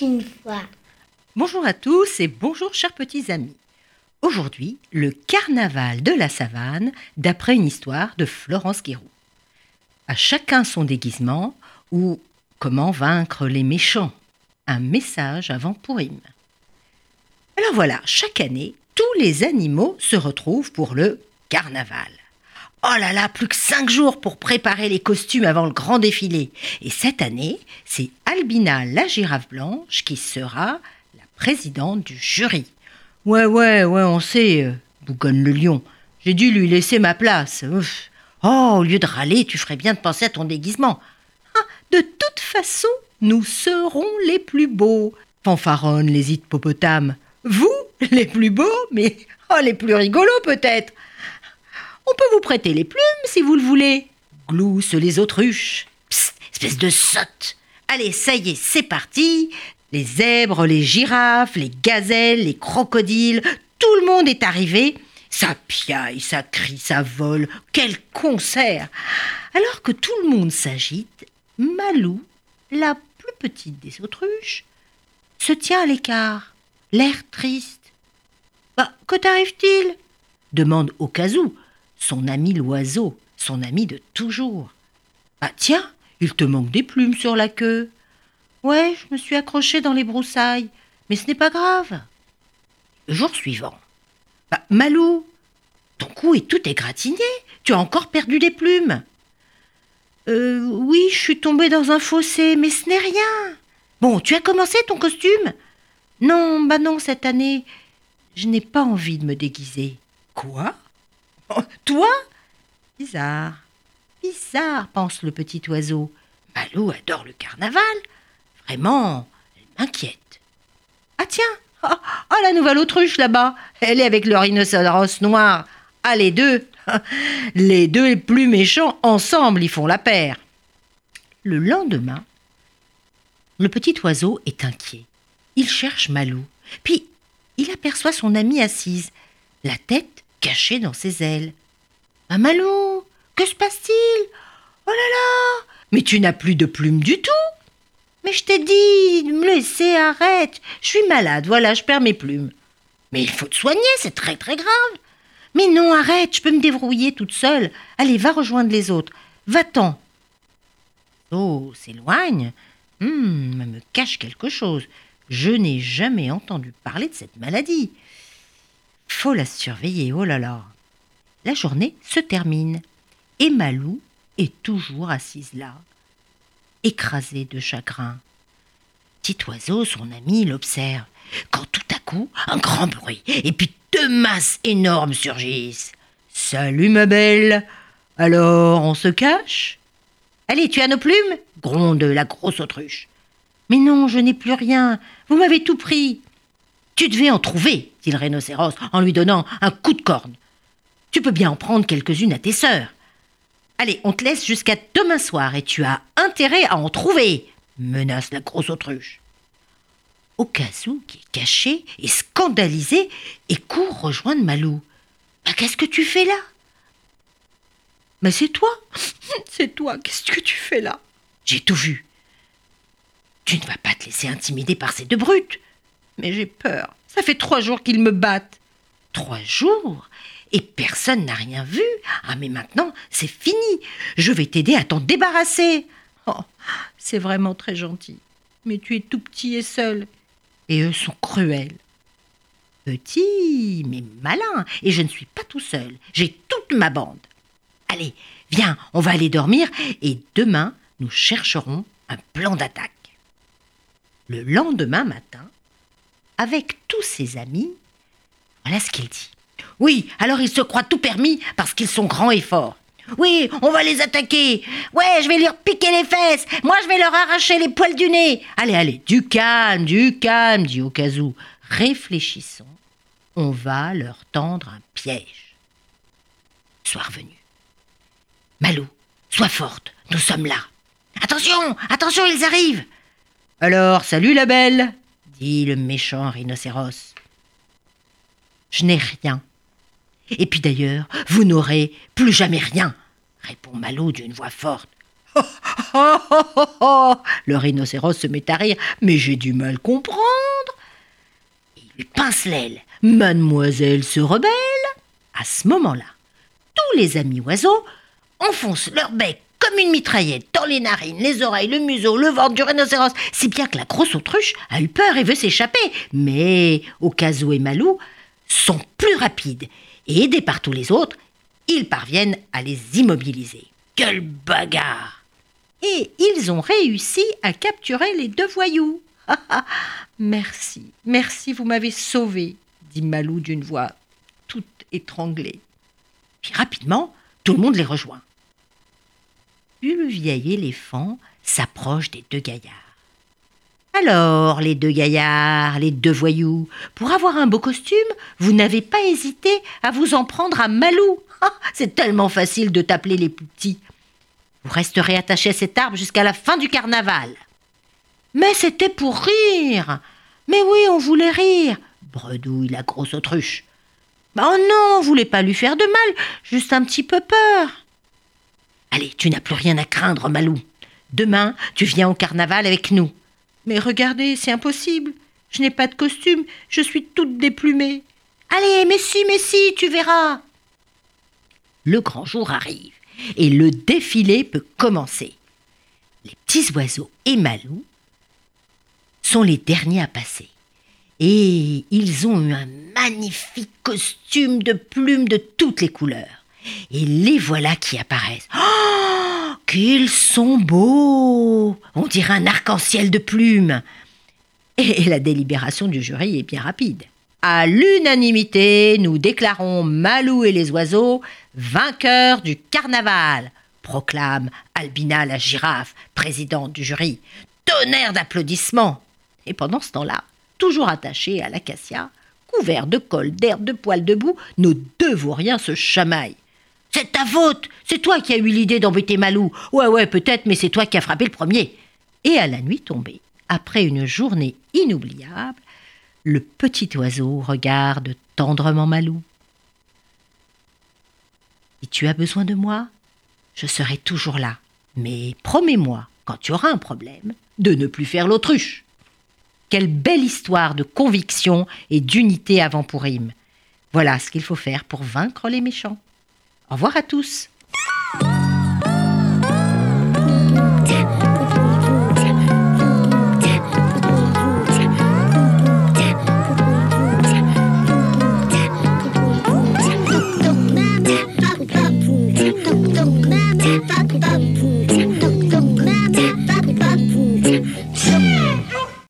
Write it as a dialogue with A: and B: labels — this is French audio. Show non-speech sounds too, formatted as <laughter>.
A: une fois.
B: Bonjour à tous et bonjour chers petits amis. Aujourd'hui, le carnaval de la savane d'après une histoire de Florence Guéroux. À chacun son déguisement ou comment vaincre les méchants. Un message avant Pourim. Alors voilà, chaque année, tous les animaux se retrouvent pour le carnaval. Oh là là, plus que cinq jours pour préparer les costumes avant le grand défilé. Et cette année, c'est Albina la girafe blanche qui sera la présidente du jury. Ouais, ouais, ouais, on sait, euh, bougonne le lion. J'ai dû lui laisser ma place. Oh, au lieu de râler, tu ferais bien de penser à ton déguisement. Ah, de toute façon, nous serons les plus beaux. Fanfaronnent les hippopotames. Vous, les plus beaux, mais oh, les plus rigolos peut-être. On peut vous prêter les plumes si vous le voulez. Gloussent les autruches. Psst, espèce de sotte. Allez, ça y est, c'est parti. Les zèbres, les girafes, les gazelles, les crocodiles, tout le monde est arrivé. Ça piaille, ça crie, ça vole. Quel concert Alors que tout le monde s'agite, Malou, la plus petite des autruches, se tient à l'écart, l'air triste. Bah, que t'arrive-t-il? Demande Ocasou, son ami l'oiseau, son ami de toujours. Ah tiens, il te manque des plumes sur la queue. Ouais, je me suis accroché dans les broussailles, mais ce n'est pas grave. Le jour suivant. Bah, Malou, ton cou est tout égratigné, tu as encore perdu des plumes. Euh, oui, je suis tombée dans un fossé, mais ce n'est rien. Bon, tu as commencé ton costume? Non, bah non, cette année, je n'ai pas envie de me déguiser. Quoi? <laughs> toi? Bizarre. Bizarre, pense le petit oiseau. Malou adore le carnaval. Vraiment, elle m'inquiète. Ah tiens oh, la nouvelle autruche là-bas Elle est avec le rhinocéros noir. Ah, les deux <laughs> Les deux plus méchants, ensemble, ils font la paire. Le lendemain, le petit oiseau est inquiet. Il cherche Malou. Puis, il aperçoit son amie assise, la tête caché dans ses ailes. Ah Malou, que se passe-t-il? Oh là là Mais tu n'as plus de plumes du tout Mais je t'ai dit me laisser, arrête Je suis malade, voilà, je perds mes plumes. Mais il faut te soigner, c'est très très grave. Mais non, arrête, je peux me débrouiller toute seule. Allez, va rejoindre les autres. Va-t'en. Oh, s'éloigne. Hum, me cache quelque chose. Je n'ai jamais entendu parler de cette maladie. Faut la surveiller, oh là là. La journée se termine et Malou est toujours assise là, écrasée de chagrin. Petit oiseau, son ami, l'observe, quand tout à coup, un grand bruit, et puis deux masses énormes surgissent. Salut ma belle Alors, on se cache? Allez, tu as nos plumes? gronde la grosse autruche. Mais non, je n'ai plus rien. Vous m'avez tout pris. Tu devais en trouver, dit le rhinocéros en lui donnant un coup de corne. Tu peux bien en prendre quelques-unes à tes sœurs. Allez, on te laisse jusqu'à demain soir et tu as intérêt à en trouver, menace la grosse autruche. Ocasou, qui est caché et scandalisé, et court rejoindre Malou. Bah, qu'est-ce que tu fais là? Mais c'est toi <laughs> C'est toi, qu'est-ce que tu fais là? J'ai tout vu. Tu ne vas pas te laisser intimider par ces deux brutes. Mais j'ai peur. Ça fait trois jours qu'ils me battent. Trois jours? Et personne n'a rien vu. Ah mais maintenant, c'est fini. Je vais t'aider à t'en débarrasser. Oh, c'est vraiment très gentil. Mais tu es tout petit et seul. Et eux sont cruels. Petit, mais malin. Et je ne suis pas tout seul. J'ai toute ma bande. Allez, viens, on va aller dormir et demain, nous chercherons un plan d'attaque. Le lendemain matin, avec tous ses amis, voilà ce qu'il dit. Oui, alors ils se croient tout permis parce qu'ils sont grands et forts. Oui, on va les attaquer. Ouais, je vais leur piquer les fesses. Moi, je vais leur arracher les poils du nez. Allez, allez, du calme, du calme, dit Okazou. Réfléchissons. On va leur tendre un piège. Soir venu. Malou, sois forte, nous sommes là. Attention, attention, ils arrivent. Alors, salut la belle, dit le méchant rhinocéros. Je n'ai rien. Et puis d'ailleurs, vous n'aurez plus jamais rien, répond Malou d'une voix forte. <laughs> Le rhinocéros se met à rire. Mais j'ai du mal comprendre. Il pince l'aile. Mademoiselle se rebelle. À ce moment-là, tous les amis oiseaux enfoncent leur bec comme une mitraillette les narines, les oreilles, le museau, le ventre du rhinocéros, si bien que la grosse autruche a eu peur et veut s'échapper. Mais Okazo et Malou sont plus rapides et aidés par tous les autres, ils parviennent à les immobiliser. Quelle bagarre Et ils ont réussi à capturer les deux voyous. <laughs> merci, merci, vous m'avez sauvé, dit Malou d'une voix toute étranglée. Puis rapidement, tout le monde les rejoint. Le vieil éléphant s'approche des deux gaillards. Alors, les deux gaillards, les deux voyous, pour avoir un beau costume, vous n'avez pas hésité à vous en prendre à Malou. Ah, c'est tellement facile de t'appeler les plus petits. Vous resterez attachés à cet arbre jusqu'à la fin du carnaval. Mais c'était pour rire. Mais oui, on voulait rire. Bredouille la grosse autruche. Oh non, on voulait pas lui faire de mal, juste un petit peu peur. Allez, tu n'as plus rien à craindre, Malou. Demain, tu viens au carnaval avec nous. Mais regardez, c'est impossible. Je n'ai pas de costume, je suis toute déplumée. Allez, mais si, mais si, tu verras. Le grand jour arrive et le défilé peut commencer. Les petits oiseaux et Malou sont les derniers à passer. Et ils ont eu un magnifique costume de plumes de toutes les couleurs. Et les voilà qui apparaissent. Oh, qu'ils sont beaux On dirait un arc-en-ciel de plumes. Et la délibération du jury est bien rapide. À l'unanimité, nous déclarons Malou et les oiseaux vainqueurs du carnaval, proclame Albina la girafe, présidente du jury. Tonnerre d'applaudissements. Et pendant ce temps-là, toujours attachés à l'acacia, couverts de colle, d'herbe, de poils de boue, nos deux vauriens se chamaillent. C'est ta faute C'est toi qui as eu l'idée d'embêter Malou Ouais, ouais, peut-être, mais c'est toi qui as frappé le premier Et à la nuit tombée, après une journée inoubliable, le petit oiseau regarde tendrement Malou. Si tu as besoin de moi, je serai toujours là. Mais promets-moi, quand tu auras un problème, de ne plus faire l'autruche. Quelle belle histoire de conviction et d'unité avant Pourim. Voilà ce qu'il faut faire pour vaincre les méchants. Au revoir à tous.